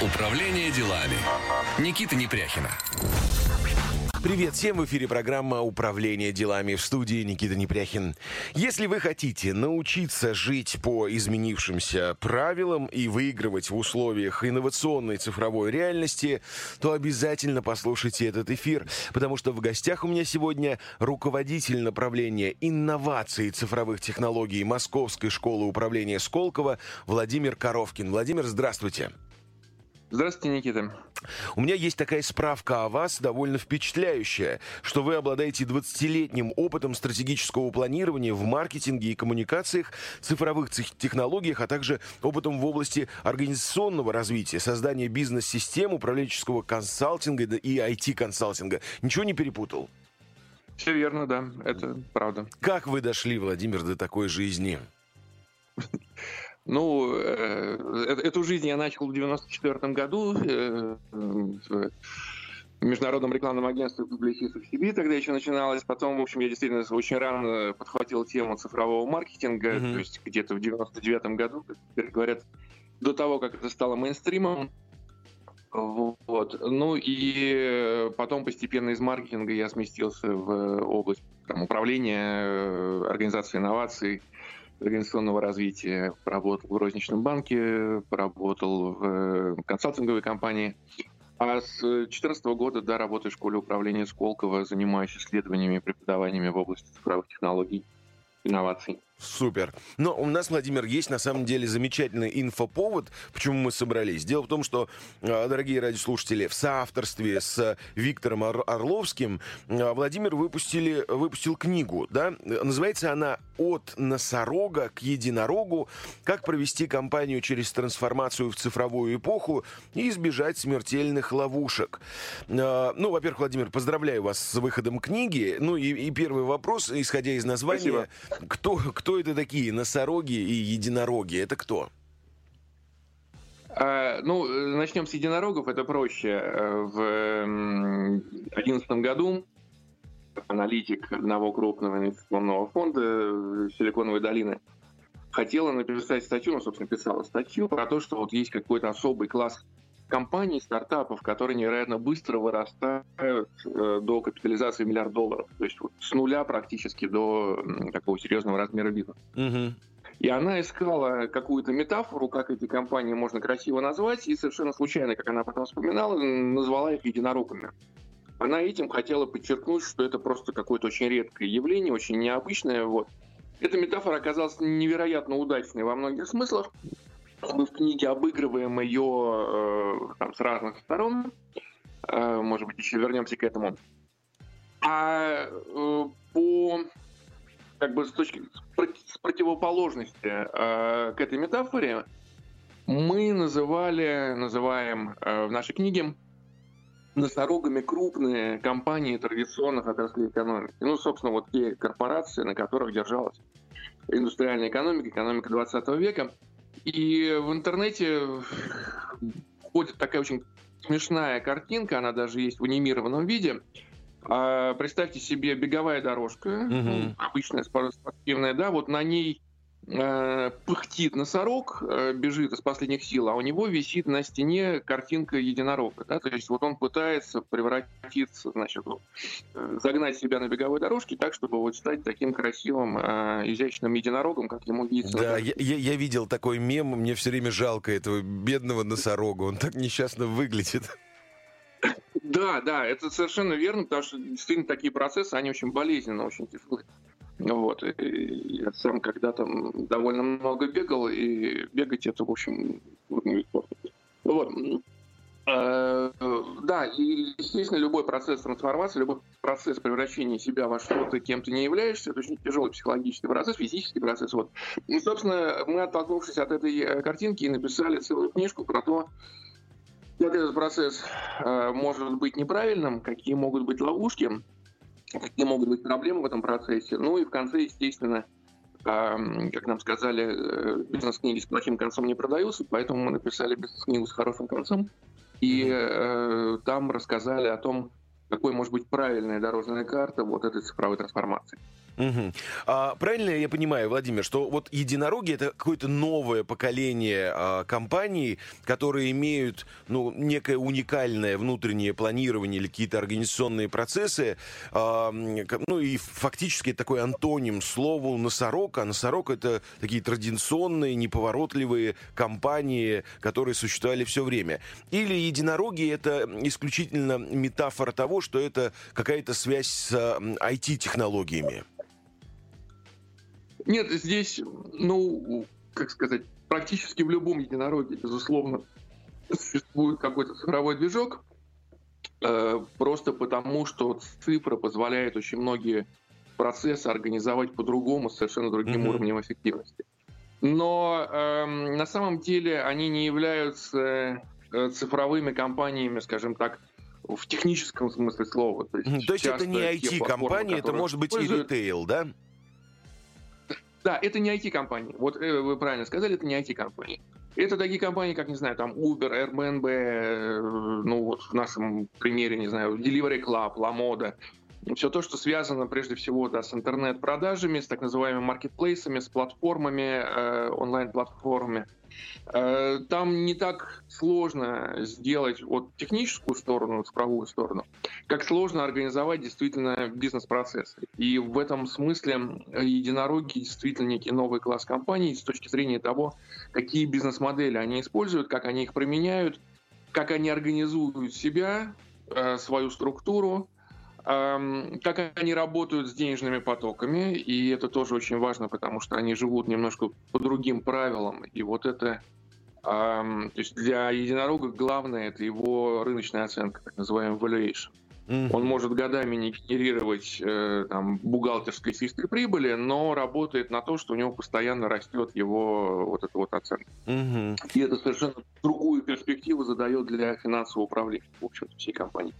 Управление делами. Никита Непряхина. Привет всем! В эфире программа «Управление делами» в студии Никита Непряхин. Если вы хотите научиться жить по изменившимся правилам и выигрывать в условиях инновационной цифровой реальности, то обязательно послушайте этот эфир, потому что в гостях у меня сегодня руководитель направления инноваций цифровых технологий Московской школы управления Сколково Владимир Коровкин. Владимир, здравствуйте! Здравствуйте, Никита. У меня есть такая справка о вас, довольно впечатляющая, что вы обладаете 20-летним опытом стратегического планирования в маркетинге и коммуникациях, цифровых технологиях, а также опытом в области организационного развития, создания бизнес-систем, управленческого консалтинга и IT-консалтинга. Ничего не перепутал? Все верно, да, это правда. Как вы дошли, Владимир, до такой жизни? Ну, э, эту жизнь я начал в 94 году э, в международном рекламном агентстве Publicis в Сибири, тогда еще начиналось. Потом, в общем, я действительно очень рано подхватил тему цифрового маркетинга, mm-hmm. то есть где-то в 99 году, как говорят, до того, как это стало мейнстримом. Вот. Ну и потом постепенно из маркетинга я сместился в область там, управления, э, организации инноваций, организационного развития, поработал в розничном банке, поработал в э, консалтинговой компании. А с 2014 года, да, работаю в школе управления Сколково, занимаюсь исследованиями и преподаваниями в области цифровых технологий, инноваций. Супер. Но у нас, Владимир, есть на самом деле замечательный инфоповод, почему мы собрались. Дело в том, что, а, дорогие радиослушатели, в соавторстве с Виктором Орловским а, Владимир выпустили, выпустил книгу. Да? Называется она «От носорога к единорогу. Как провести компанию через трансформацию в цифровую эпоху и избежать смертельных ловушек». А, ну, во-первых, Владимир, поздравляю вас с выходом книги. Ну и, и первый вопрос, исходя из названия. Спасибо. Кто, кто кто это такие носороги и единороги? Это кто? А, ну, начнем с единорогов, это проще. Э, в 2011 году аналитик одного крупного инвестиционного фонда э, Силиконовой долины хотела написать статью, ну, собственно, писала статью про то, что вот есть какой-то особый класс компаний, стартапов, которые невероятно быстро вырастают э, до капитализации миллиард долларов. То есть вот с нуля практически до э, такого серьезного размера бизнеса. Угу. И она искала какую-то метафору, как эти компании можно красиво назвать, и совершенно случайно, как она потом вспоминала, назвала их единорогами. Она этим хотела подчеркнуть, что это просто какое-то очень редкое явление, очень необычное. Вот. Эта метафора оказалась невероятно удачной во многих смыслах мы в книге обыгрываем ее э, там, с разных сторон. Э, может быть, еще вернемся к этому. А э, по как бы с точки с противоположности э, к этой метафоре мы называли, называем э, в нашей книге носорогами крупные компании традиционных отраслей экономики. Ну, собственно, вот те корпорации, на которых держалась индустриальная экономика, экономика 20 века – и в интернете ходит такая очень смешная картинка, она даже есть в анимированном виде. А, представьте себе беговая дорожка, угу. обычная спортивная, да, вот на ней пыхтит носорог, э, бежит из последних сил, а у него висит на стене картинка единорога. Да? То есть вот он пытается превратиться, значит, э, загнать себя на беговой дорожке так, чтобы вот стать таким красивым, э, изящным единорогом, как ему видится. Да, я, я видел такой мем, мне все время жалко этого бедного носорога, он так несчастно выглядит. Да, да, это совершенно верно, потому что действительно такие процессы, они очень болезненно, очень тяжелые. Вот. И я сам когда-то довольно много бегал, и бегать это, в общем, Вот. Э, да, и, естественно, любой процесс трансформации, любой процесс превращения себя во что-то, кем ты не являешься, это очень тяжелый психологический процесс, физический процесс. Вот. И, собственно, мы, оттолкнувшись от этой э, картинки, написали целую книжку про то, как этот процесс э, может быть неправильным, какие могут быть ловушки, какие могут быть проблемы в этом процессе. Ну и в конце, естественно, как нам сказали, э, бизнес-книги с плохим концом не продаются, поэтому мы написали бизнес-книгу с хорошим концом. И э, там рассказали о том, какой может быть правильная дорожная карта вот этой цифровой трансформации. Угу. А, правильно я понимаю, Владимир, что вот единороги это какое-то новое поколение а, компаний, которые имеют ну, некое уникальное внутреннее планирование или какие-то организационные процессы, а, ну и фактически такой антоним слову носорог, а носорог это такие традиционные, неповоротливые компании, которые существовали все время. Или единороги это исключительно метафора того, что это какая-то связь с IT-технологиями. Нет, здесь, ну, как сказать, практически в любом единороге, безусловно, существует какой-то цифровой движок, э, просто потому, что цифра позволяет очень многие процессы организовать по-другому, с совершенно другим mm-hmm. уровнем эффективности. Но э, на самом деле они не являются э, цифровыми компаниями, скажем так, в техническом смысле слова. То есть, То есть это не IT-компания, это может быть и ритейл, да? Да, это не IT-компании. Вот э, вы правильно сказали, это не IT-компании. Это такие компании, как, не знаю, там Uber, Airbnb, э, ну вот в нашем примере, не знаю, Delivery Club, LaModa. Все то, что связано прежде всего да, с интернет-продажами, с так называемыми маркетплейсами, с платформами, э, онлайн-платформами. Э, там не так сложно сделать вот техническую сторону, цифровую сторону, как сложно организовать действительно бизнес-процессы. И в этом смысле единороги действительно некий новый класс компаний с точки зрения того, какие бизнес-модели они используют, как они их применяют, как они организуют себя, э, свою структуру, как они работают с денежными потоками, и это тоже очень важно, потому что они живут немножко по другим правилам, и вот это то есть для единорога главное это его рыночная оценка, так называемый valuation. Mm-hmm. Он может годами не генерировать э, там, бухгалтерской чистой прибыли, но работает на то, что у него постоянно растет его вот эта вот оценка. Mm-hmm. И это совершенно другую перспективу задает для финансового управления, в общем всей компании.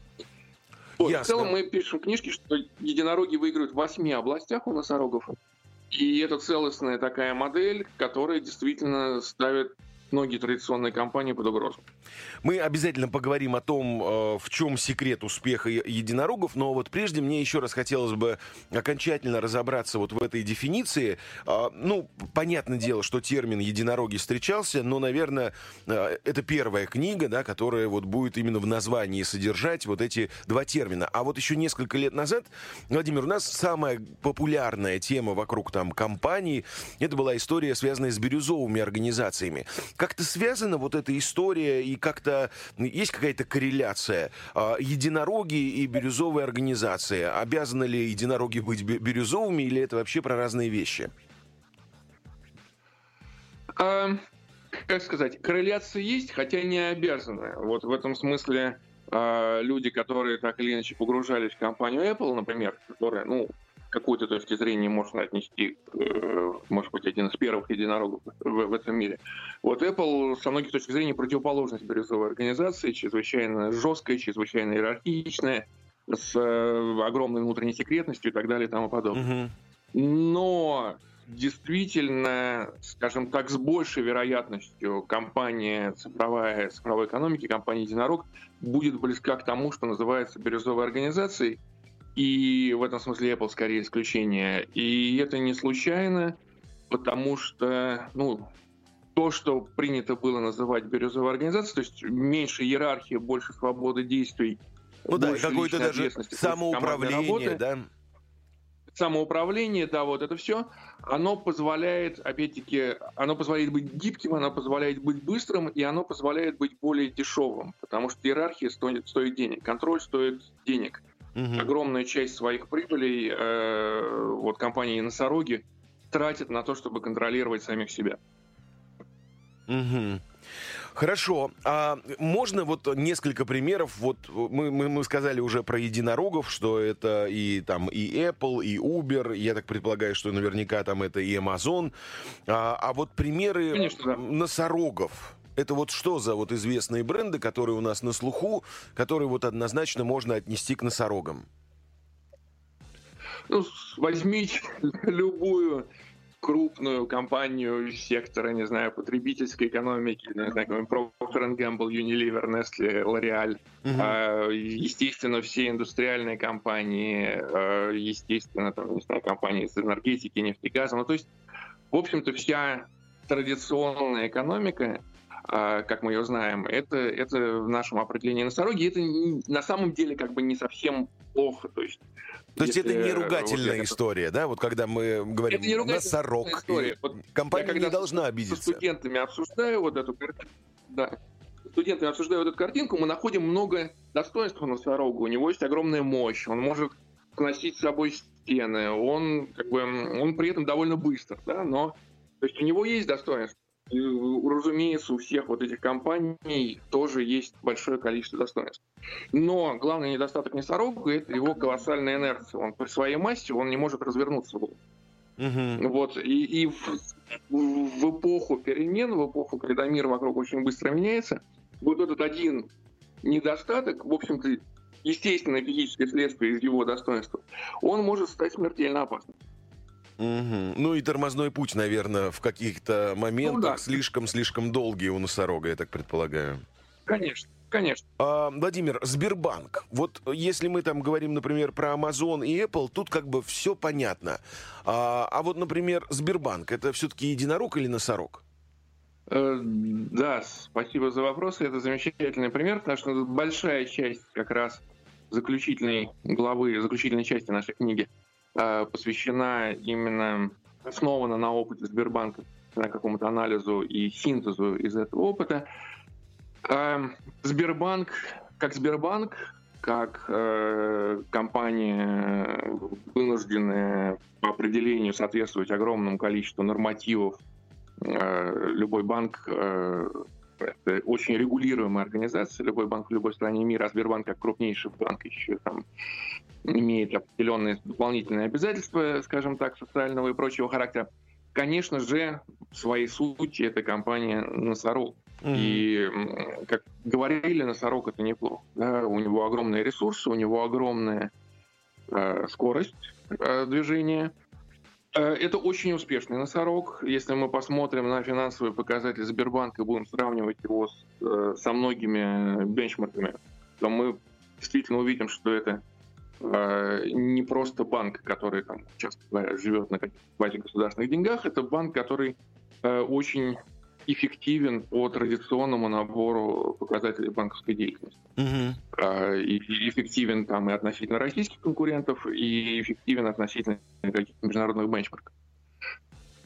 Вот, в целом мы пишем книжки, что единороги выиграют в восьми областях у носорогов. И это целостная такая модель, которая действительно ставит многие традиционные компании под угрозу. Мы обязательно поговорим о том, э, в чем секрет успеха единорогов, но вот прежде мне еще раз хотелось бы окончательно разобраться вот в этой дефиниции. А, ну, понятное дело, что термин единороги встречался, но, наверное, э, это первая книга, да, которая вот будет именно в названии содержать вот эти два термина. А вот еще несколько лет назад, Владимир, у нас самая популярная тема вокруг там компаний, это была история, связанная с бирюзовыми организациями. Как-то связана вот эта история и как-то есть какая-то корреляция? А, единороги и бирюзовые организации. Обязаны ли единороги быть бирюзовыми или это вообще про разные вещи? А, как сказать, корреляция есть, хотя не обязаны. Вот в этом смысле а, люди, которые так или иначе погружались в компанию Apple, например, которая, ну, какой-то точки зрения можно отнести, э, может быть, один из первых единорогов в, в этом мире. Вот Apple со многих точек зрения противоположность бирюзовой организации, чрезвычайно жесткая, чрезвычайно иерархичная, с э, огромной внутренней секретностью и так далее и тому подобное. Угу. Но действительно, скажем так, с большей вероятностью компания цифровая, цифровой экономики, компания Единорог будет близка к тому, что называется бирюзовой организацией, и в этом смысле Apple скорее исключение. И это не случайно, потому что, ну, то, что принято было называть бирюзовой организацией, то есть меньше иерархии, больше свободы действий. Ну да, какое-то даже самоуправление, да? Самоуправление, да, вот это все, оно позволяет, опять-таки, оно позволяет быть гибким, оно позволяет быть быстрым, и оно позволяет быть более дешевым, потому что иерархия стоит, стоит денег, контроль стоит денег. Угу. Огромная часть своих прибылей э, вот компании «Носороги» тратит на то, чтобы контролировать самих себя. Угу. Хорошо. А можно вот несколько примеров? Вот мы, мы, мы сказали уже про единорогов, что это и там и Apple, и Uber. Я так предполагаю, что наверняка там это и Amazon. А, а вот примеры Конечно, да. носорогов. Это вот что за вот известные бренды, которые у нас на слуху, которые вот однозначно можно отнести к носорогам? Ну, возьмите любую крупную компанию сектора, не знаю, потребительской экономики, не знаю, Procter Gamble, Unilever, Nestle, L'Oreal, uh-huh. естественно, все индустриальные компании, а, естественно, там, не знаю, компании из энергетики, нефти, газа. Ну, то есть, в общем-то, вся традиционная экономика, а, как мы ее знаем, это, это в нашем определении носороги, это на самом деле как бы не совсем плохо. То есть то есть это не ругательная вот история, да? Вот когда мы говорим это не носорог, история. Вот компания я, не должна обидеться. С студентами обсуждаю вот эту картинку, да, студентами обсуждаю вот эту картинку, мы находим много достоинств у носорога. У него есть огромная мощь, он может сносить с собой стены, он как бы он при этом довольно быстр, да, но то есть у него есть достоинства. Разумеется, у всех вот этих компаний тоже есть большое количество достоинств. Но главный недостаток носорога – это его колоссальная инерция. Он при своей массе он не может развернуться. Угу. Вот. И, и в, в эпоху перемен, в эпоху, когда мир вокруг очень быстро меняется, вот этот один недостаток, в общем-то, естественное физическое следствие из его достоинства, он может стать смертельно опасным. Угу. Ну и тормозной путь, наверное, в каких-то моментах слишком-слишком ну, да. долгий у носорога, я так предполагаю. Конечно. Конечно. А, Владимир, Сбербанк. Вот если мы там говорим, например, про Amazon и Apple, тут как бы все понятно. А, а вот, например, Сбербанк, это все-таки единорог или носорог? Э, да, спасибо за вопрос. Это замечательный пример, потому что большая часть как раз заключительной главы, заключительной части нашей книги посвящена именно, основана на опыте Сбербанка, на какому-то анализу и синтезу из этого опыта. Э, Сбербанк, как Сбербанк, как э, компания, вынужденная по определению соответствовать огромному количеству нормативов, э, любой банк э, это очень регулируемая организация, любой банк в любой стране мира, а Сбербанк как крупнейший банк еще там имеет определенные дополнительные обязательства, скажем так, социального и прочего характера. Конечно же, в своей сути это компания носорог. Mm-hmm. И, как говорили, носорог это неплохо. Да? У него огромные ресурсы, у него огромная э, скорость э, движения. Э, это очень успешный носорог. Если мы посмотрим на финансовые показатели Сбербанка и будем сравнивать его с, э, со многими бенчмарками, то мы действительно увидим, что это не просто банк, который там часто говоря, живет на каких-то государственных деньгах, это банк, который э, очень эффективен по традиционному набору показателей банковской деятельности. Uh-huh. И эффективен там и относительно российских конкурентов, и эффективен относительно каких-то международных бенчмарков.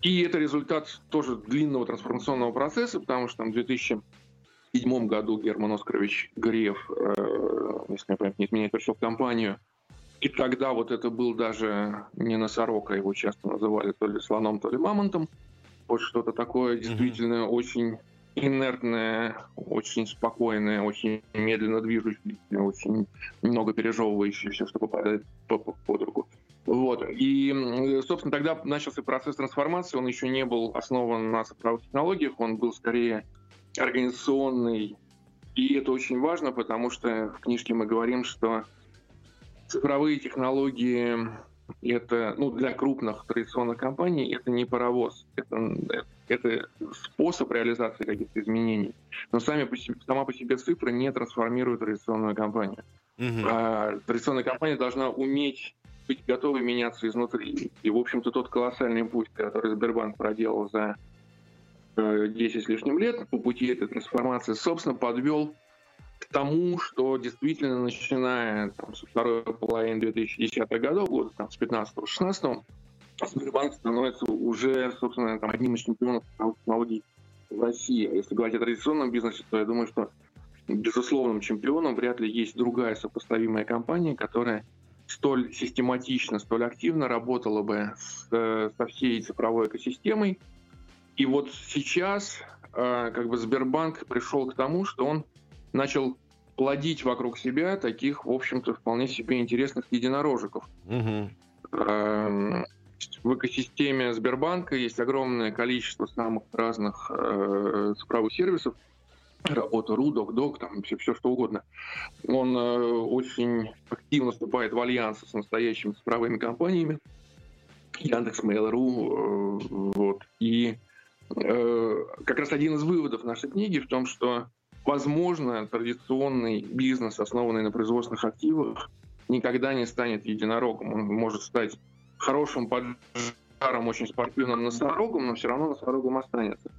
И это результат тоже длинного трансформационного процесса, потому что там в 2007 году Герман Оскарович Греф, если я память не изменяет, пришел в компанию, и тогда вот это был даже не носорог, а его часто называли то ли слоном, то ли мамонтом. Вот что-то такое действительно mm-hmm. очень инертное, очень спокойное, очень медленно движущееся, очень много пережевывающее все, что попадает под руку. Вот. И, собственно, тогда начался процесс трансформации. Он еще не был основан на цифровых технологиях, он был скорее организационный. И это очень важно, потому что в книжке мы говорим, что цифровые технологии это, ну, для крупных традиционных компаний это не паровоз, это, это способ реализации каких-то изменений. Но сами по себе, сама по себе цифра не трансформирует традиционную компанию. Uh-huh. А традиционная компания должна уметь быть готовой меняться изнутри. И, в общем-то, тот колоссальный путь, который Сбербанк проделал за 10 э, с лишним лет по пути этой трансформации, собственно, подвел к тому, что действительно начиная там, со второй половины 2010 годов, года, там, с 15-16, Сбербанк становится уже, собственно, там, одним из чемпионов технологий в России. А если говорить о традиционном бизнесе, то я думаю, что безусловным чемпионом вряд ли есть другая сопоставимая компания, которая столь систематично, столь активно работала бы с, со всей цифровой экосистемой. И вот сейчас э, как бы Сбербанк пришел к тому, что он начал плодить вокруг себя таких, в общем-то, вполне себе интересных единорожиков. Угу. В экосистеме Сбербанка есть огромное количество самых разных э, цифровых сервисов, работа РУ, ДОК, там все, все что угодно. Он э, очень активно вступает в альянсы с настоящими цифровыми компаниями. Яндекс, Mail.ru, вот. И как раз один из выводов нашей книги в том, что возможно традиционный бизнес, основанный на производственных активах, никогда не станет единорогом. Он может стать хорошим поджаром, очень спортивным носорогом, но все равно носорогом останется.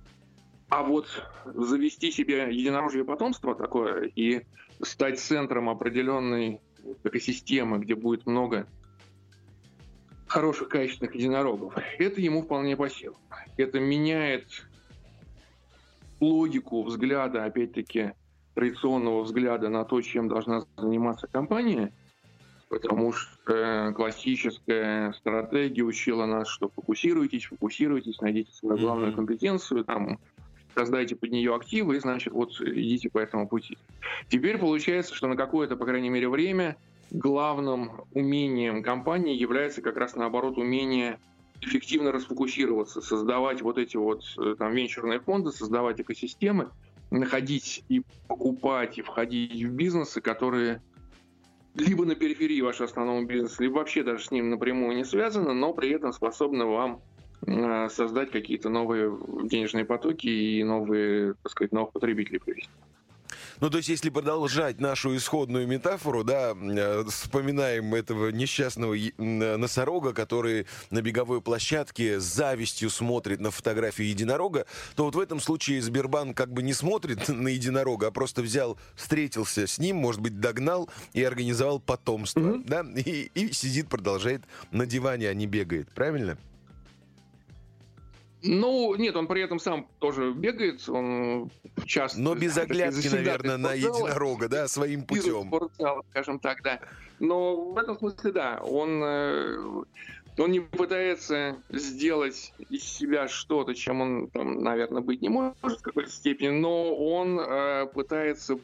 А вот завести себе единорожье потомство такое и стать центром определенной экосистемы, где будет много хороших, качественных единорогов, это ему вполне по силам. Это меняет логику взгляда, опять-таки, традиционного взгляда на то, чем должна заниматься компания, потому что классическая стратегия учила нас, что фокусируйтесь, фокусируйтесь, найдите свою главную компетенцию, там, создайте под нее активы, и, значит, вот идите по этому пути. Теперь получается, что на какое-то, по крайней мере, время главным умением компании является как раз, наоборот, умение эффективно расфокусироваться, создавать вот эти вот э, там венчурные фонды, создавать экосистемы, находить и покупать, и входить в бизнесы, которые либо на периферии вашего основного бизнеса, либо вообще даже с ним напрямую не связаны, но при этом способны вам Э, создать какие-то новые денежные потоки и новые, так сказать, новых потребителей привести. Ну, то есть, если продолжать нашу исходную метафору, да, э, вспоминаем этого несчастного носорога, который на беговой площадке с завистью смотрит на фотографию единорога, то вот в этом случае Сбербанк как бы не смотрит на единорога, а просто взял, встретился с ним, может быть, догнал и организовал потомство, mm-hmm. да, и, и сидит, продолжает на диване, а не бегает, правильно? Ну, нет, он при этом сам тоже бегает, он часто... Но без оглядки, наверное, на единорога, да, своим путем. Спортзал, скажем так, да. Но в этом смысле, да, он, э, он не пытается сделать из себя что-то, чем он, там, наверное, быть не может в какой-то степени, но он э, пытается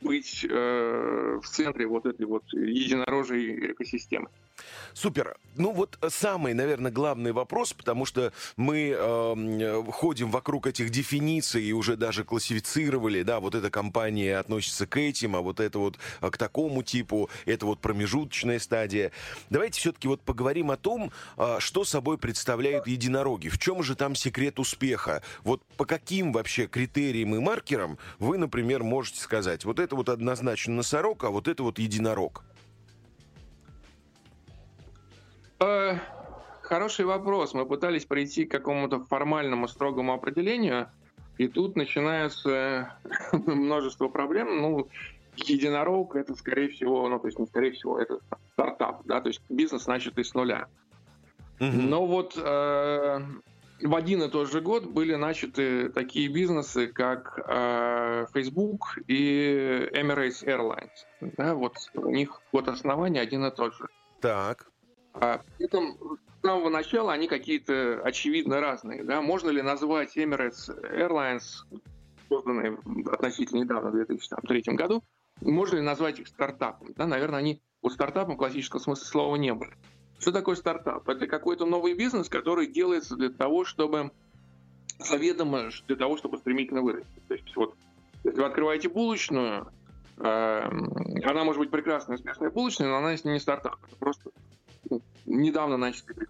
быть э, в центре вот этой вот единорожей экосистемы. Супер. Ну вот самый, наверное, главный вопрос, потому что мы э, ходим вокруг этих дефиниций и уже даже классифицировали, да, вот эта компания относится к этим, а вот это вот к такому типу, это вот промежуточная стадия. Давайте все-таки вот поговорим о том, э, что собой представляют единороги, в чем же там секрет успеха, вот по каким вообще критериям и маркерам вы, например, можете сказать, вот это вот однозначно носорог, а вот это вот единорог. Хороший вопрос. Мы пытались прийти к какому-то формальному, строгому определению, и тут начинается множество проблем. Ну, единорог это, скорее всего, ну, то есть не скорее всего, это стартап, да, то есть бизнес начатый с нуля. Но вот э, в один и тот же год были начаты такие бизнесы, как э, Facebook и Emirates Airlines. Да, вот у них год основания один и тот же. Так. А при этом с самого начала они какие-то очевидно разные. Да? Можно ли назвать Emirates Airlines, созданные относительно недавно, в 2003 году, можно ли назвать их стартапом? Да? Наверное, они у стартапом в классическом смысле слова не были. Что такое стартап? Это какой-то новый бизнес, который делается для того, чтобы заведомо для того, чтобы стремительно вырасти. То есть вот если вы открываете булочную, э, она может быть прекрасная, успешная булочная, но она не стартап. Это просто недавно начали.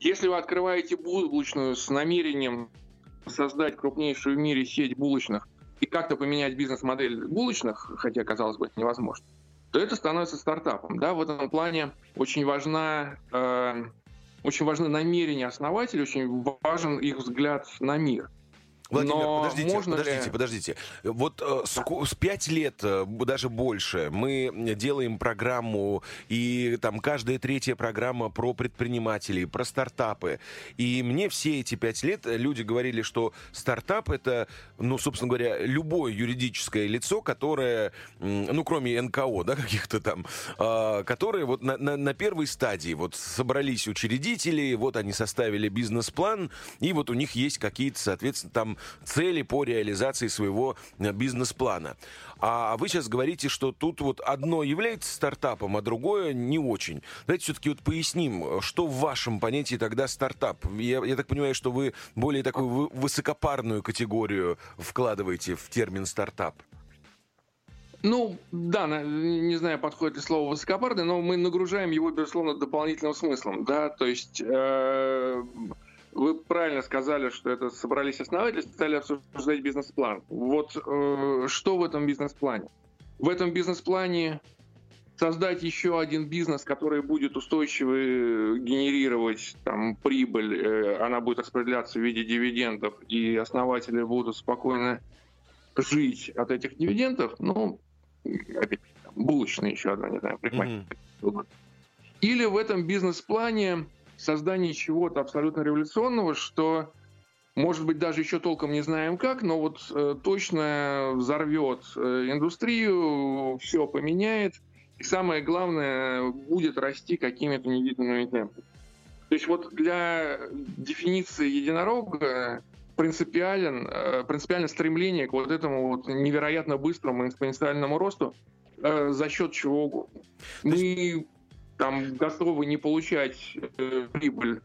Если вы открываете булочную с намерением создать крупнейшую в мире сеть булочных и как-то поменять бизнес-модель булочных, хотя, казалось бы, это невозможно, то это становится стартапом. Да? В этом плане очень важна э, очень важны намерения основателей, очень важен их взгляд на мир. Владимир, Но подождите, можно подождите, ли... подождите. Вот э, с, 5 лет, э, даже больше, мы делаем программу, и там каждая третья программа про предпринимателей, про стартапы. И мне все эти пять лет люди говорили, что стартап это, ну, собственно говоря, любое юридическое лицо, которое, ну, кроме НКО, да, каких-то там, э, которые вот на, на, на первой стадии вот собрались учредители, вот они составили бизнес-план, и вот у них есть какие-то, соответственно, там цели по реализации своего э, бизнес-плана. А вы сейчас говорите, что тут вот одно является стартапом, а другое не очень. Давайте все-таки вот поясним, что в вашем понятии тогда стартап. Я, я так понимаю, что вы более такую высокопарную категорию вкладываете в термин стартап. Ну, да, не знаю, подходит ли слово высокопарный, но мы нагружаем его, безусловно, дополнительным смыслом, да, то есть э, вы правильно сказали, что это собрались основатели, стали обсуждать бизнес-план. Вот э, что в этом бизнес-плане? В этом бизнес-плане создать еще один бизнес, который будет устойчиво генерировать там, прибыль, э, она будет распределяться в виде дивидендов, и основатели будут спокойно жить от этих дивидендов, ну, опять, булочная еще одна, не знаю, Mm-hmm. Или в этом бизнес-плане создание чего-то абсолютно революционного, что, может быть, даже еще толком не знаем как, но вот э, точно взорвет э, индустрию, все поменяет, и самое главное, будет расти какими-то невиданными темпами. То есть вот для дефиниции единорога принципиален, э, принципиально стремление к вот этому вот невероятно быстрому экспоненциальному росту э, за счет чего угодно. Мы там готовы не получать э, прибыль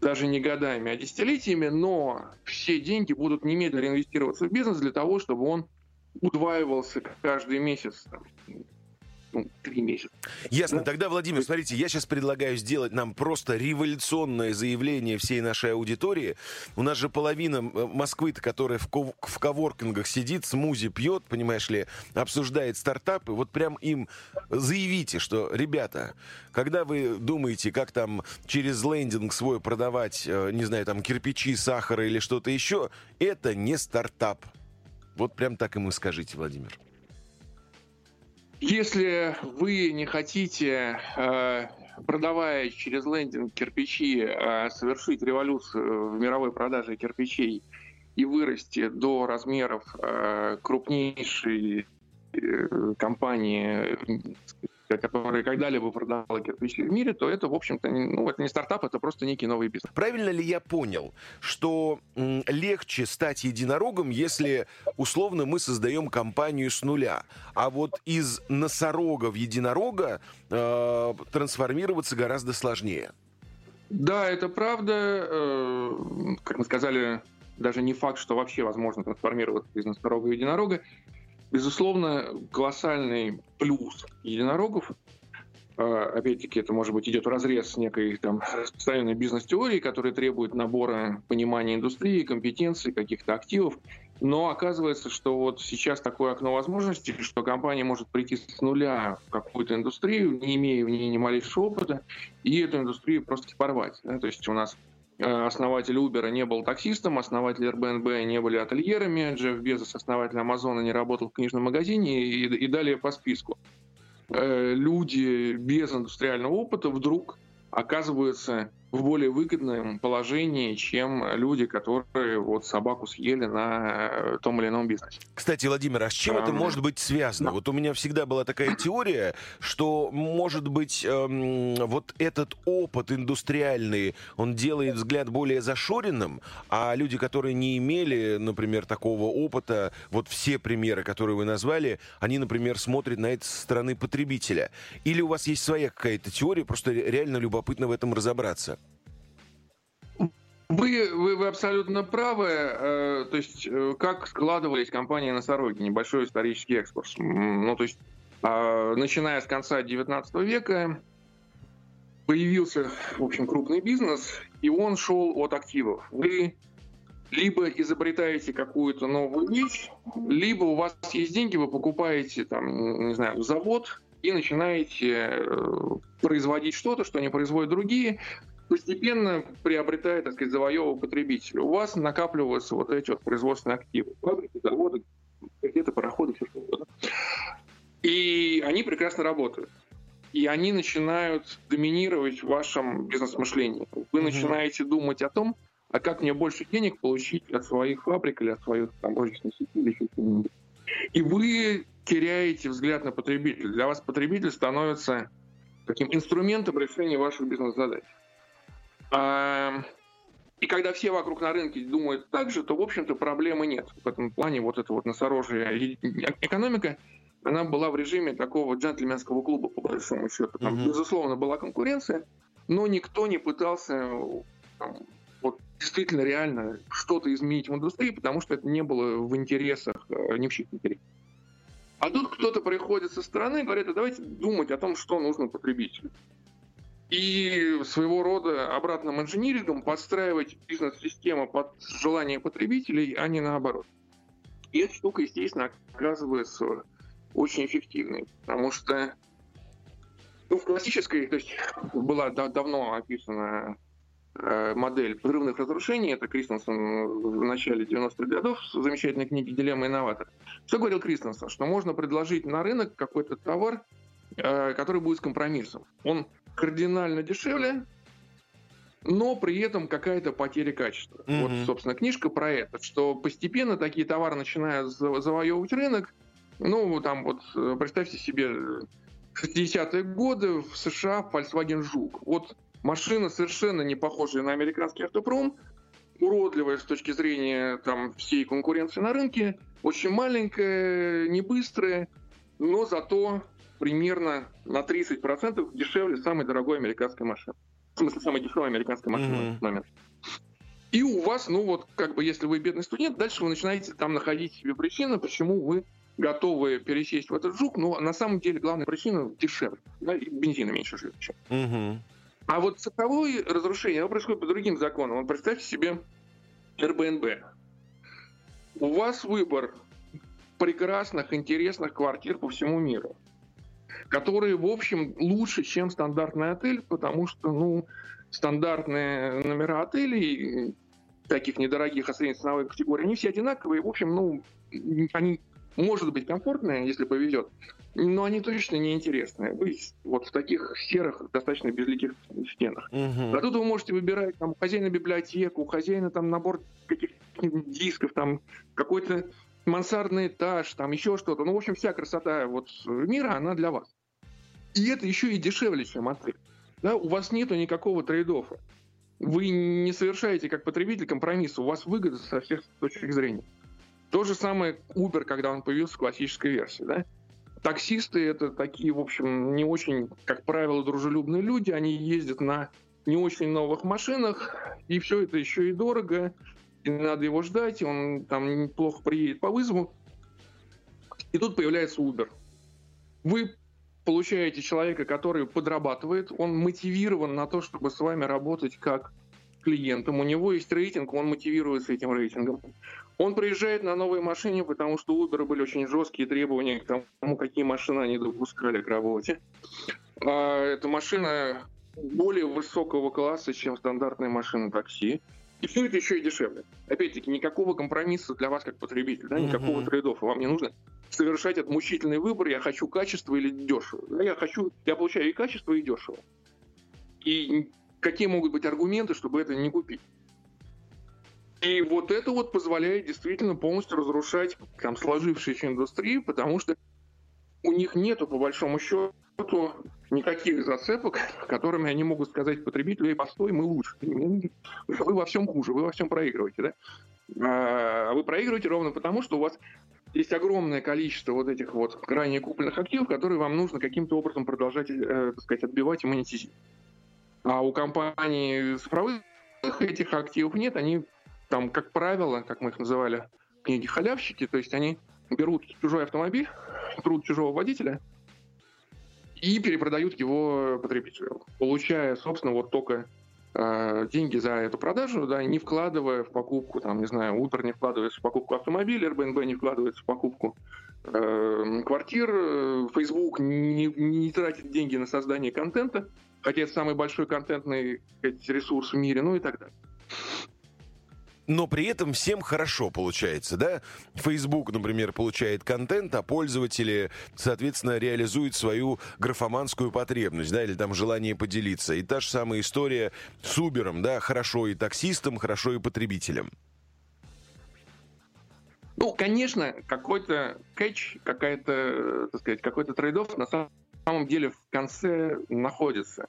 даже не годами, а десятилетиями, но все деньги будут немедленно инвестироваться в бизнес для того, чтобы он удваивался каждый месяц. Ну, три месяца. Ясно. Да? Тогда, Владимир, смотрите, я сейчас предлагаю сделать нам просто революционное заявление всей нашей аудитории. У нас же половина э, москвы которая в, ков- в коворкингах сидит, смузи пьет, понимаешь ли, обсуждает стартапы. Вот прям им заявите, что, ребята, когда вы думаете, как там через лендинг свой продавать, э, не знаю, там кирпичи, сахар или что-то еще, это не стартап. Вот прям так ему скажите, Владимир. Если вы не хотите, э, продавая через лендинг кирпичи, э, совершить революцию в мировой продаже кирпичей и вырасти до размеров э, крупнейшей компании которая когда-либо продавала кирпичи в мире, то это, в общем-то, ну, это не стартап, это просто некий новый бизнес. Правильно ли я понял, что легче стать единорогом, если, условно, мы создаем компанию с нуля, а вот из носорога в единорога э, трансформироваться гораздо сложнее? Да, это правда. Э, как мы сказали, даже не факт, что вообще возможно трансформироваться из носорога в единорога. Безусловно, колоссальный плюс единорогов, а, опять-таки, это, может быть, идет в разрез с некой там распространенной бизнес-теории, которая требует набора понимания индустрии, компетенций, каких-то активов. Но оказывается, что вот сейчас такое окно возможностей, что компания может прийти с нуля в какую-то индустрию, не имея в ней ни малейшего опыта, и эту индустрию просто порвать. Да? То есть у нас основатель Uber не был таксистом, основатель Airbnb не были ательерами, Джефф Безос, основатель Амазона, не работал в книжном магазине и, и далее по списку. Э, люди без индустриального опыта вдруг оказываются в более выгодном положении, чем люди, которые вот собаку съели на э, том или ином бизнесе. Кстати, Владимир, а с чем это может быть связано? Вот у меня всегда была такая теория, что, может быть, эм, вот этот опыт индустриальный, он делает взгляд более зашоренным, а люди, которые не имели, например, такого опыта, вот все примеры, которые вы назвали, они, например, смотрят на это со стороны потребителя. Или у вас есть своя какая-то теория, просто реально любопытно в этом разобраться? Вы, вы, вы абсолютно правы. Э, то есть, э, как складывались компании носороги, небольшой исторический экскурс. Ну, то есть, э, начиная с конца 19 века, появился, в общем, крупный бизнес, и он шел от активов. Вы либо изобретаете какую-то новую вещь, либо у вас есть деньги, вы покупаете, там, не знаю, завод, и начинаете э, производить что-то, что не производят другие, постепенно приобретает, так сказать, завоевывая потребителя. У вас накапливаются вот эти вот производственные активы. Фабрики, заводы, где-то пароходы, все что угодно. И они прекрасно работают. И они начинают доминировать в вашем бизнес-мышлении. Вы mm-hmm. начинаете думать о том, а как мне больше денег получить от своих фабрик или от своих там, розничной сети или еще что-нибудь. И вы теряете взгляд на потребителя. Для вас потребитель становится таким инструментом решения ваших бизнес-задач. И когда все вокруг на рынке думают так же, то, в общем-то, проблемы нет. В этом плане вот эта вот носорожья экономика, она была в режиме такого джентльменского клуба, по большому счету. Там, mm-hmm. безусловно, была конкуренция, но никто не пытался там, вот, действительно реально что-то изменить в индустрии, потому что это не было в интересах, э, не в чьих интересах. А тут кто-то приходит со стороны и говорит, а давайте думать о том, что нужно потребителю. И своего рода обратным инжинирингом подстраивать бизнес-систему под желание потребителей, а не наоборот. И эта штука, естественно, оказывается очень эффективной, потому что ну, в классической, то есть была да, давно описана э, модель подрывных разрушений, это Кристенсен в начале 90-х годов в замечательной книге «Дилемма инноватор». Что говорил Кристенсен? Что можно предложить на рынок какой-то товар, который будет с компромиссом. Он кардинально дешевле, но при этом какая-то потеря качества. Mm-hmm. Вот, собственно, книжка про это, что постепенно такие товары начинают завоевывать рынок. Ну, там вот, э, представьте себе, 60-е годы в США Volkswagen Жук. Вот машина совершенно не похожая на американский автопром, уродливая с точки зрения там, всей конкуренции на рынке, очень маленькая, не быстрая, но зато примерно на 30% дешевле самой дорогой американской машины. В смысле, самой дешевой американской машины mm-hmm. в этот момент. И у вас, ну вот, как бы, если вы бедный студент, дальше вы начинаете там находить себе причины, почему вы готовы пересесть в этот жук, но на самом деле главная причина дешевле. Да, и бензина меньше жрет. Угу. А вот цифровое разрушение, оно происходит по другим законам. Вот представьте себе Airbnb. У вас выбор прекрасных, интересных квартир по всему миру, которые, в общем, лучше, чем стандартный отель, потому что, ну, стандартные номера отелей, таких недорогих, а средней ценовой категории, они все одинаковые, в общем, ну, они может быть комфортные, если повезет, но они точно не интересные. Вы вот в таких серых, достаточно безликих стенах. Угу. А тут вы можете выбирать там, у хозяина библиотеку, у хозяина там набор каких-то дисков, там какой-то мансардный этаж, там еще что-то. Ну, в общем, вся красота вот мира, она для вас. И это еще и дешевле, чем отель. Да, у вас нету никакого трейдофа. Вы не совершаете как потребитель компромисс, у вас выгода со всех точек зрения. То же самое Uber, когда он появился в классической версии. Да? Таксисты это такие, в общем, не очень, как правило, дружелюбные люди. Они ездят на не очень новых машинах, и все это еще и дорого, и надо его ждать, и он там неплохо приедет по вызову. И тут появляется Uber. Вы получаете человека, который подрабатывает, он мотивирован на то, чтобы с вами работать как клиентом. У него есть рейтинг, он мотивируется этим рейтингом. Он приезжает на новой машине, потому что у Uber были очень жесткие требования к тому, какие машины они допускали к работе. А эта машина более высокого класса, чем стандартная машина такси. И все это еще и дешевле. Опять-таки, никакого компромисса для вас как потребителя, да, никакого mm-hmm. трейдофа. Вам не нужно совершать этот мучительный выбор, я хочу качество или дешево. Я хочу, я получаю и качество, и дешево. И какие могут быть аргументы, чтобы это не купить? И вот это вот позволяет действительно полностью разрушать там сложившиеся индустрии, потому что у них нету, по большому счету, никаких зацепок, которыми они могут сказать потребителю, постой, мы лучше. Вы во всем хуже, вы во всем проигрываете, да? А вы проигрываете ровно потому, что у вас есть огромное количество вот этих вот ранее купленных активов, которые вам нужно каким-то образом продолжать, э, так сказать, отбивать и монетизировать. А у компаний цифровых этих активов нет, они там, как правило, как мы их называли в книге халявщики, то есть они берут чужой автомобиль, труд чужого водителя и перепродают его потребителю, получая, собственно, вот только деньги за эту продажу, да, не вкладывая в покупку, там, не знаю, Uber не вкладывается в покупку автомобиля, Airbnb не вкладывается в покупку э, квартир, Facebook не, не тратит деньги на создание контента, хотя это самый большой контентный сказать, ресурс в мире, ну и так далее но при этом всем хорошо получается, да? Facebook, например, получает контент, а пользователи, соответственно, реализуют свою графоманскую потребность, да, или там желание поделиться. И та же самая история с Uber, да, хорошо и таксистам, хорошо и потребителям. Ну, конечно, какой-то кэч, какая-то, так сказать, какой-то трейдов на самом деле в конце находится.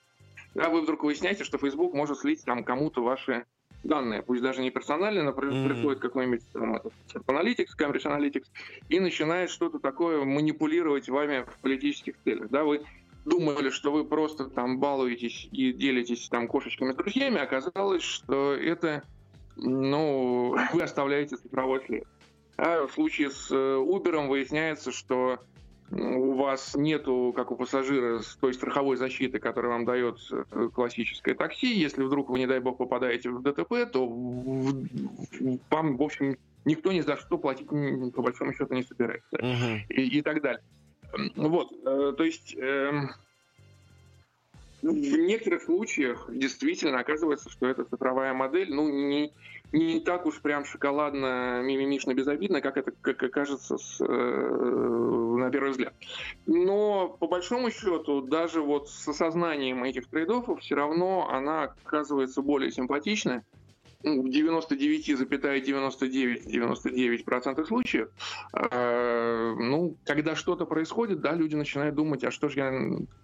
Да, вы вдруг выясняете, что Facebook может слить там кому-то ваши данные, пусть даже не персональные, но mm-hmm. приходит какой-нибудь там, Analytics, Cambridge Analytics, и начинает что-то такое манипулировать вами в политических целях. Да, вы думали, что вы просто там балуетесь и делитесь там кошечками с друзьями, оказалось, что это, ну, вы оставляете цифровой след. А в случае с э, Uber выясняется, что у вас нету, как у пассажира, той страховой защиты, которую вам дает э, классическое такси. Если вдруг вы, не дай бог, попадаете в ДТП, то вам, в общем, никто ни за что платить, по большому счету, не собирается. Uh-huh. И, и так далее. Вот, э, то есть эм, в некоторых случаях действительно оказывается, что эта цифровая модель, ну, не, не так уж прям шоколадно, мимимишно безобидно, как это как кажется с, э, на первый взгляд. Но по большому счету, даже вот с осознанием этих трейдов все равно она оказывается более симпатичной в 99,99% случаев, э, ну, когда что-то происходит, да, люди начинают думать, а что же я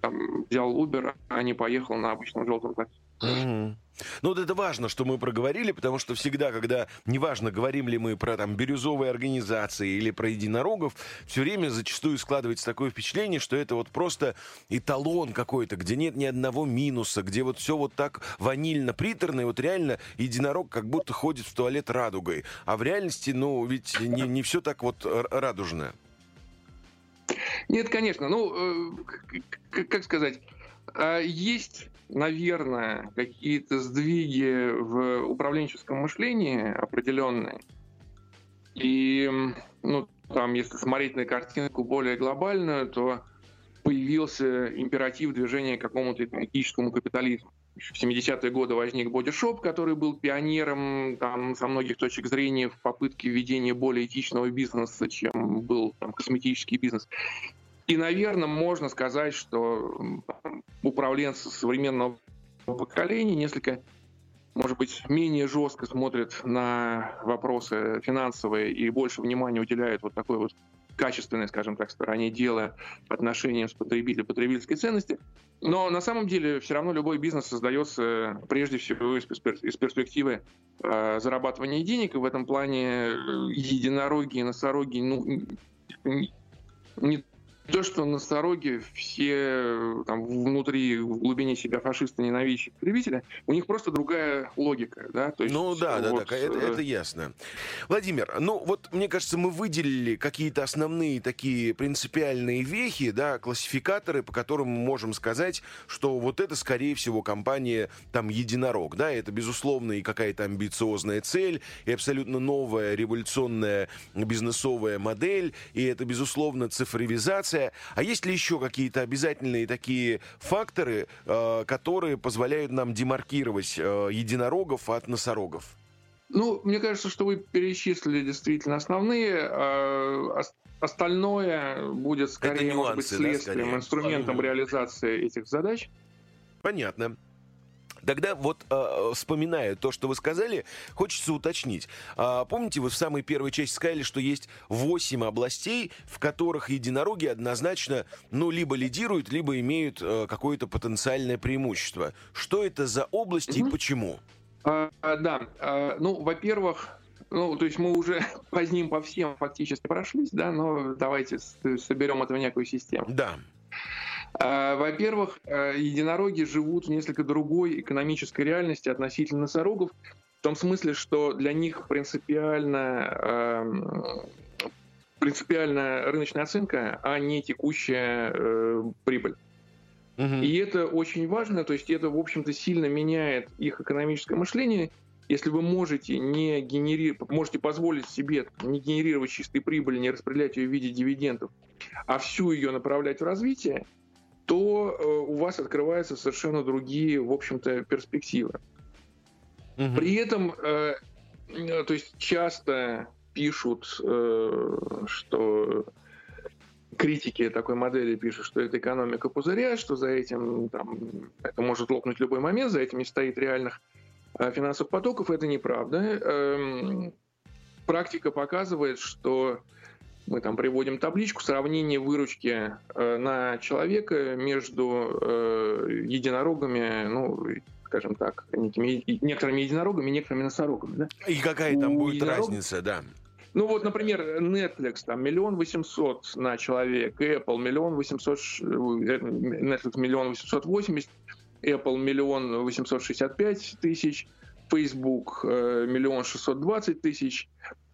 там, взял Uber, а не поехал на обычном желтом такси. Mm-hmm. Ну вот это важно, что мы проговорили, потому что всегда, когда, неважно, говорим ли мы про там бирюзовые организации или про единорогов, все время зачастую складывается такое впечатление, что это вот просто эталон какой-то, где нет ни одного минуса, где вот все вот так ванильно-приторно, и вот реально единорог как будто ходит в туалет радугой. А в реальности, ну, ведь не, не все так вот радужно. Нет, конечно. Ну, э, как сказать, а есть наверное, какие-то сдвиги в управленческом мышлении определенные. И, ну, там, если смотреть на картинку более глобальную, то появился императив движения к какому-то экономическому капитализму. В 70-е годы возник бодишоп, который был пионером там, со многих точек зрения в попытке введения более этичного бизнеса, чем был там, косметический бизнес. И, наверное, можно сказать, что управленцы современного поколения несколько, может быть, менее жестко смотрят на вопросы финансовые и больше внимания уделяют вот такой вот качественной, скажем так, стороне дела отношениям с потребителем, потребительской ценности. Но на самом деле все равно любой бизнес создается прежде всего из перспективы э, зарабатывания денег, и в этом плане э, единороги и носороги ну, не то, что на Стороге все там внутри, в глубине себя фашисты ненавидящие потребителя, у них просто другая логика, да? То есть, ну да, да, вот, да, это, это ясно. Владимир, ну вот мне кажется, мы выделили какие-то основные такие принципиальные вехи, да, классификаторы, по которым мы можем сказать, что вот это, скорее всего, компания там единорог, да, это, безусловно, и какая-то амбициозная цель, и абсолютно новая революционная бизнесовая модель, и это, безусловно, цифровизация, информация. А есть ли еще какие-то обязательные такие факторы, э, которые позволяют нам демаркировать э, единорогов от носорогов? Ну, мне кажется, что вы перечислили действительно основные. А остальное будет скорее, нюансы, может быть, следствием, да, инструментом реализации этих задач. Понятно. Тогда вот, э, вспоминая то, что вы сказали, хочется уточнить. Э, помните, вы в самой первой части сказали, что есть 8 областей, в которых единороги однозначно, ну, либо лидируют, либо имеют э, какое-то потенциальное преимущество. Что это за области угу. и почему? А, да, а, ну, во-первых, ну, то есть мы уже по ним по всем фактически прошлись, да, но давайте соберем это в некую систему. Да. А, во-первых, э, единороги живут в несколько другой экономической реальности относительно носорогов, в том смысле, что для них принципиально эм, принципиальная рыночная оценка, а не текущая э, прибыль. Угу. И это очень важно, то есть это, в общем-то, сильно меняет их экономическое мышление. Если вы можете не генерировать, можете позволить себе не генерировать чистой прибыли, не распределять ее в виде дивидендов, а всю ее направлять в развитие, то э, у вас открываются совершенно другие, в общем-то, перспективы. Угу. При этом, э, то есть часто пишут, э, что критики такой модели пишут, что это экономика пузыря, что за этим там, это может лопнуть в любой момент, за этим не стоит реальных финансовых потоков. Это неправда. Эм, практика показывает, что мы там приводим табличку сравнения выручки э, на человека между э, единорогами, ну, скажем так, некими, некоторыми единорогами, некоторыми носорогами. Да? И какая там У будет единорог... разница, да? Ну вот, например, Netflix там миллион восемьсот на человека, Apple миллион восемьсот, э, Netflix миллион восемьсот восемьдесят, Apple миллион восемьсот шестьдесят пять тысяч, Facebook миллион шестьсот двадцать тысяч,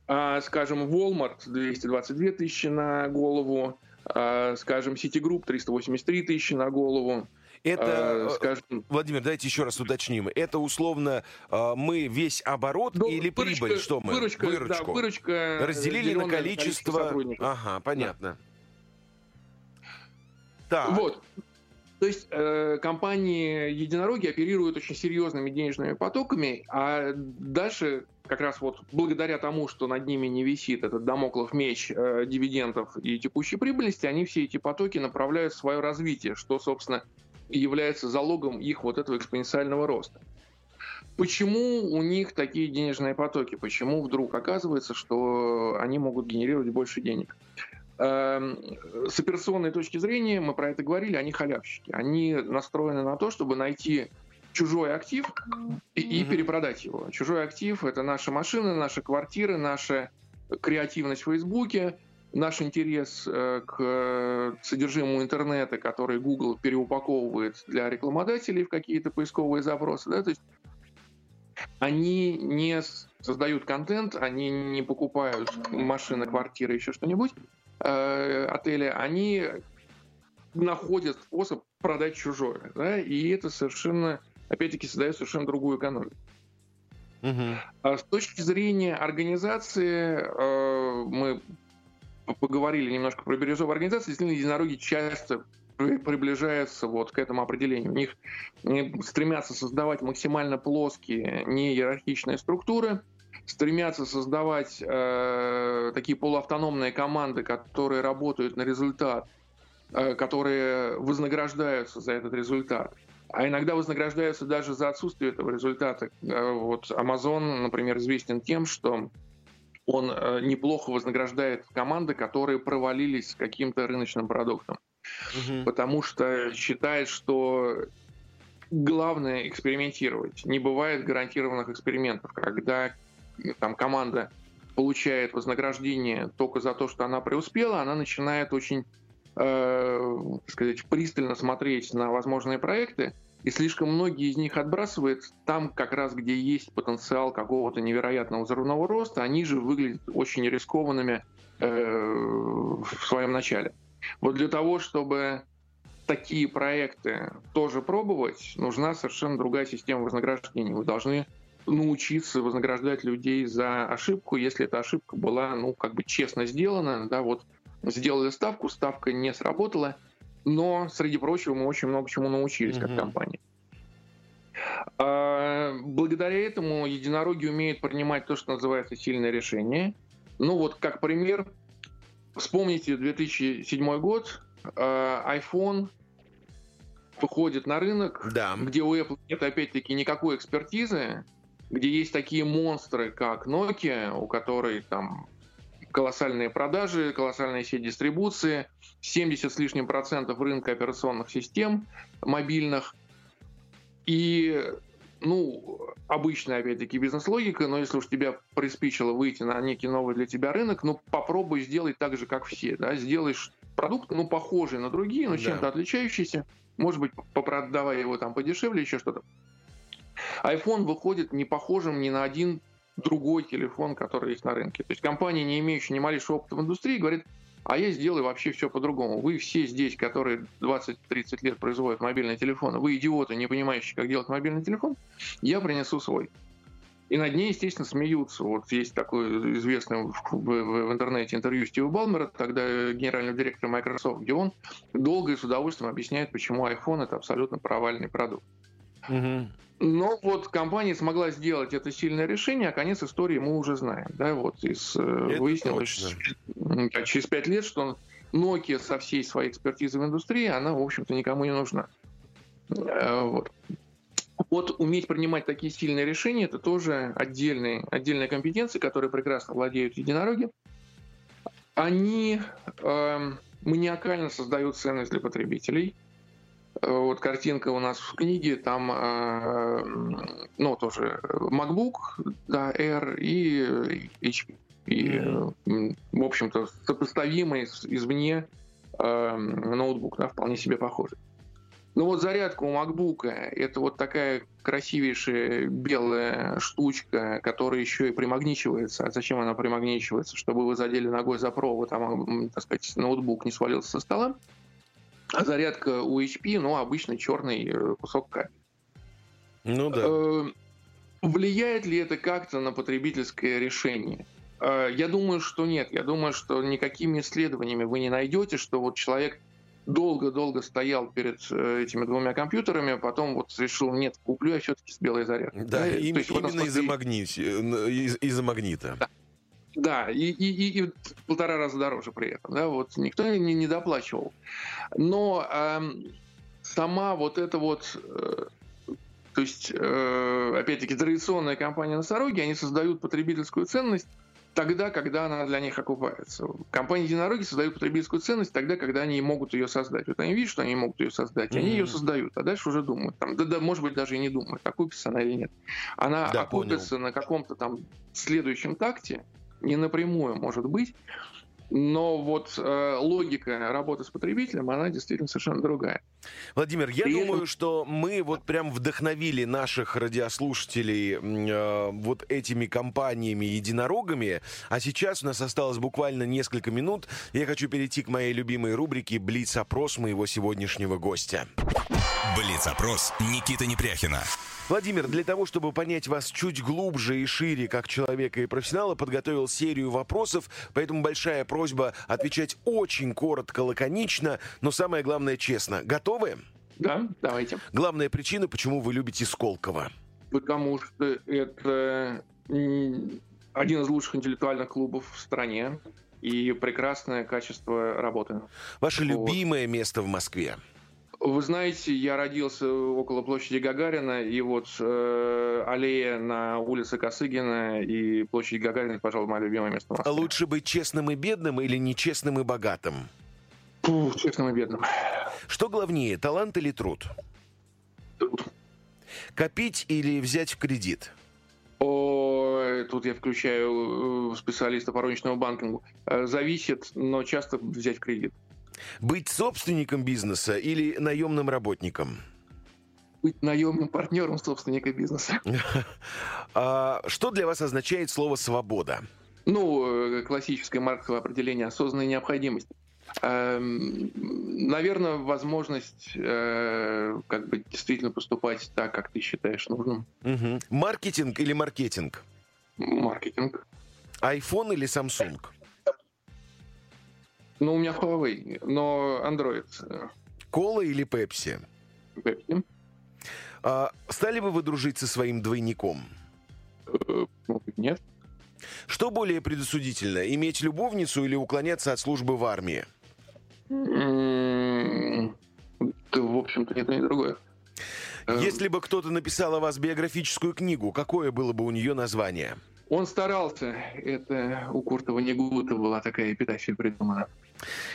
а, скажем, Walmart 222 тысячи на голову, А, скажем, Citigroup 383 тысячи на голову. Это, а, скажем... Владимир, давайте еще раз уточним. Это условно мы весь оборот ну, или выручка, прибыль? Что мы? Выручка, Выручку. Да, выручка Разделили на количество... Ага, понятно. Да. Так. Вот. То есть э, компании единороги оперируют очень серьезными денежными потоками, а дальше как раз вот благодаря тому, что над ними не висит этот домоклов меч э, дивидендов и текущей прибыльности, они все эти потоки направляют в свое развитие, что, собственно, является залогом их вот этого экспоненциального роста. Почему у них такие денежные потоки? Почему вдруг оказывается, что они могут генерировать больше денег? Эм, с операционной точки зрения, мы про это говорили, они халявщики. Они настроены на то, чтобы найти чужой актив и, и перепродать его. Чужой актив — это наши машины, наши квартиры, наша креативность в Фейсбуке, наш интерес э, к содержимому интернета, который Google переупаковывает для рекламодателей в какие-то поисковые запросы. Да? То есть они не создают контент, они не покупают машины, квартиры, еще что-нибудь, э, отеля, они находят способ продать чужое. Да? И это совершенно, опять-таки, создает совершенно другую экономику. Угу. А с точки зрения организации, э, мы поговорили немножко про бирюзовые организации, действительно, единороги часто приближаются вот к этому определению. У них стремятся создавать максимально плоские, не иерархичные структуры, стремятся создавать э, такие полуавтономные команды, которые работают на результат, э, которые вознаграждаются за этот результат. А иногда вознаграждаются даже за отсутствие этого результата. Э, вот Amazon, например, известен тем, что он э, неплохо вознаграждает команды, которые провалились с каким-то рыночным продуктом. Угу. Потому что считает, что главное экспериментировать. Не бывает гарантированных экспериментов, когда там команда получает вознаграждение только за то, что она преуспела, она начинает очень, э, сказать, пристально смотреть на возможные проекты, и слишком многие из них отбрасывает там, как раз где есть потенциал какого-то невероятного взрывного роста, они же выглядят очень рискованными э, в своем начале. Вот для того, чтобы такие проекты тоже пробовать, нужна совершенно другая система вознаграждения. Вы должны научиться вознаграждать людей за ошибку, если эта ошибка была, ну, как бы честно сделана, да, вот сделали ставку, ставка не сработала, но, среди прочего, мы очень много чему научились как компания. А, благодаря этому единороги умеют принимать то, что называется сильное решение. Ну вот, как пример, вспомните 2007 год, а, iPhone выходит на рынок, да. где у Apple нет опять-таки никакой экспертизы, где есть такие монстры, как Nokia, у которой там колоссальные продажи, колоссальная сеть дистрибуции, 70 с лишним процентов рынка операционных систем мобильных. И, ну, обычная, опять-таки, бизнес-логика, но если уж тебя приспичило выйти на некий новый для тебя рынок, ну, попробуй сделать так же, как все, да, сделаешь продукт, ну, похожий на другие, но чем-то отличающийся, может быть, попродавай его там подешевле, еще что-то iPhone выходит не похожим ни на один другой телефон, который есть на рынке. То есть компания, не имеющая ни малейшего опыта в индустрии, говорит, а я сделаю вообще все по-другому. Вы все здесь, которые 20-30 лет производят мобильный телефон, вы идиоты, не понимающие, как делать мобильный телефон, я принесу свой. И над ней, естественно, смеются. Вот есть такое известное в, в, в интернете интервью Стива Балмера, тогда генерального директора Microsoft, где он долго и с удовольствием объясняет, почему iPhone это абсолютно провальный продукт. Угу. Но вот компания смогла сделать это сильное решение, а конец истории мы уже знаем. Да, вот из, э, это выяснилось точно. через пять лет, что Nokia со всей своей экспертизой в индустрии, она, в общем-то, никому не нужна. Э, вот. Вот уметь принимать такие сильные решения, это тоже отдельные, отдельная компетенция, которой прекрасно владеют единороги. Они э, маниакально создают ценность для потребителей – вот картинка у нас в книге, там, э, ну, тоже MacBook, да, Air и HP. И, в общем-то, сопоставимый извне э, ноутбук, да, вполне себе похожий. Ну вот зарядка у MacBook это вот такая красивейшая белая штучка, которая еще и примагничивается. А зачем она примагничивается? Чтобы вы задели ногой за провод, а, так сказать, ноутбук не свалился со стола. Зарядка у HP, ну, обычный черный э, кусок кабеля. Ну да. Э, влияет ли это как-то на потребительское решение? Э, я думаю, что нет. Я думаю, что никакими исследованиями вы не найдете, что вот человек долго-долго стоял перед этими двумя компьютерами, а потом вот решил, нет, куплю я все-таки с белой зарядкой. Да, да им, именно из-за, магнит, из-за магнита. Да. Да, и, и, и, и полтора раза дороже при этом. Да, вот никто не, не доплачивал. Но э, сама вот эта вот э, то есть, э, опять-таки, традиционная компания носороги, они создают потребительскую ценность тогда, когда она для них окупается. Компании единороги создают потребительскую ценность тогда, когда они могут ее создать. Вот они видят, что они могут ее создать, mm-hmm. они ее создают, а дальше уже думают. Там, да, да, может быть, даже и не думают, окупится она или нет. Она да, окупится понял. на каком-то там следующем такте, не напрямую, может быть, но вот э, логика работы с потребителем, она действительно совершенно другая. Владимир, я И думаю, что мы вот прям вдохновили наших радиослушателей э, вот этими компаниями-единорогами, а сейчас у нас осталось буквально несколько минут. Я хочу перейти к моей любимой рубрике «Блиц-опрос» моего сегодняшнего гостя. Блиц-опрос Никита Непряхина. Владимир, для того, чтобы понять вас чуть глубже и шире как человека и профессионала, подготовил серию вопросов, поэтому большая просьба отвечать очень коротко, лаконично, но самое главное честно. Готовы? Да, давайте. Главная причина, почему вы любите Сколково? Потому что это один из лучших интеллектуальных клубов в стране и прекрасное качество работы. Ваше вот. любимое место в Москве? Вы знаете, я родился около площади Гагарина, и вот э, аллея на улице Косыгина и площадь Гагарина, пожалуй, мое любимое место. А лучше быть честным и бедным или нечестным и богатым? Фу, честным и бедным. Что главнее, талант или труд? Труд. Копить или взять в кредит? О, тут я включаю э, специалиста по розничному банкингу. Э, зависит, но часто взять в кредит. Быть собственником бизнеса или наемным работником? Быть наемным партнером собственника бизнеса. А что для вас означает слово «свобода»? Ну, э, классическое марксовое определение осознанной необходимости. Эм, Наверное, возможность э, как бы действительно поступать так, как ты считаешь нужным. Угу. Маркетинг или маркетинг? Маркетинг. iPhone или Samsung? Ну, у меня Huawei, но Android. Кола или Пепси? Пепси. А, стали бы вы дружить со своим двойником? Э, нет. Что более предосудительно, иметь любовницу или уклоняться от службы в армии? Да, в общем-то, нет, ни другое. Э, Если бы кто-то написал о вас биографическую книгу, какое было бы у нее название? Он старался. Это у Куртова Негута была такая эпитафия придумана.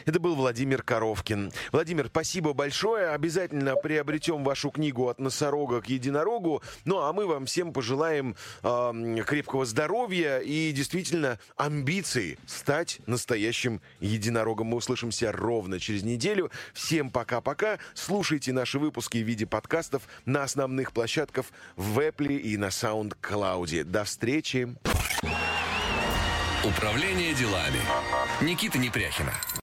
Это был Владимир Коровкин. Владимир, спасибо большое. Обязательно приобретем вашу книгу «От носорога к единорогу». Ну, а мы вам всем пожелаем э, крепкого здоровья и действительно амбиций стать настоящим единорогом. Мы услышимся ровно через неделю. Всем пока-пока. Слушайте наши выпуски в виде подкастов на основных площадках в Apple и на SoundCloud. До встречи. Управление делами. Никита Непряхина.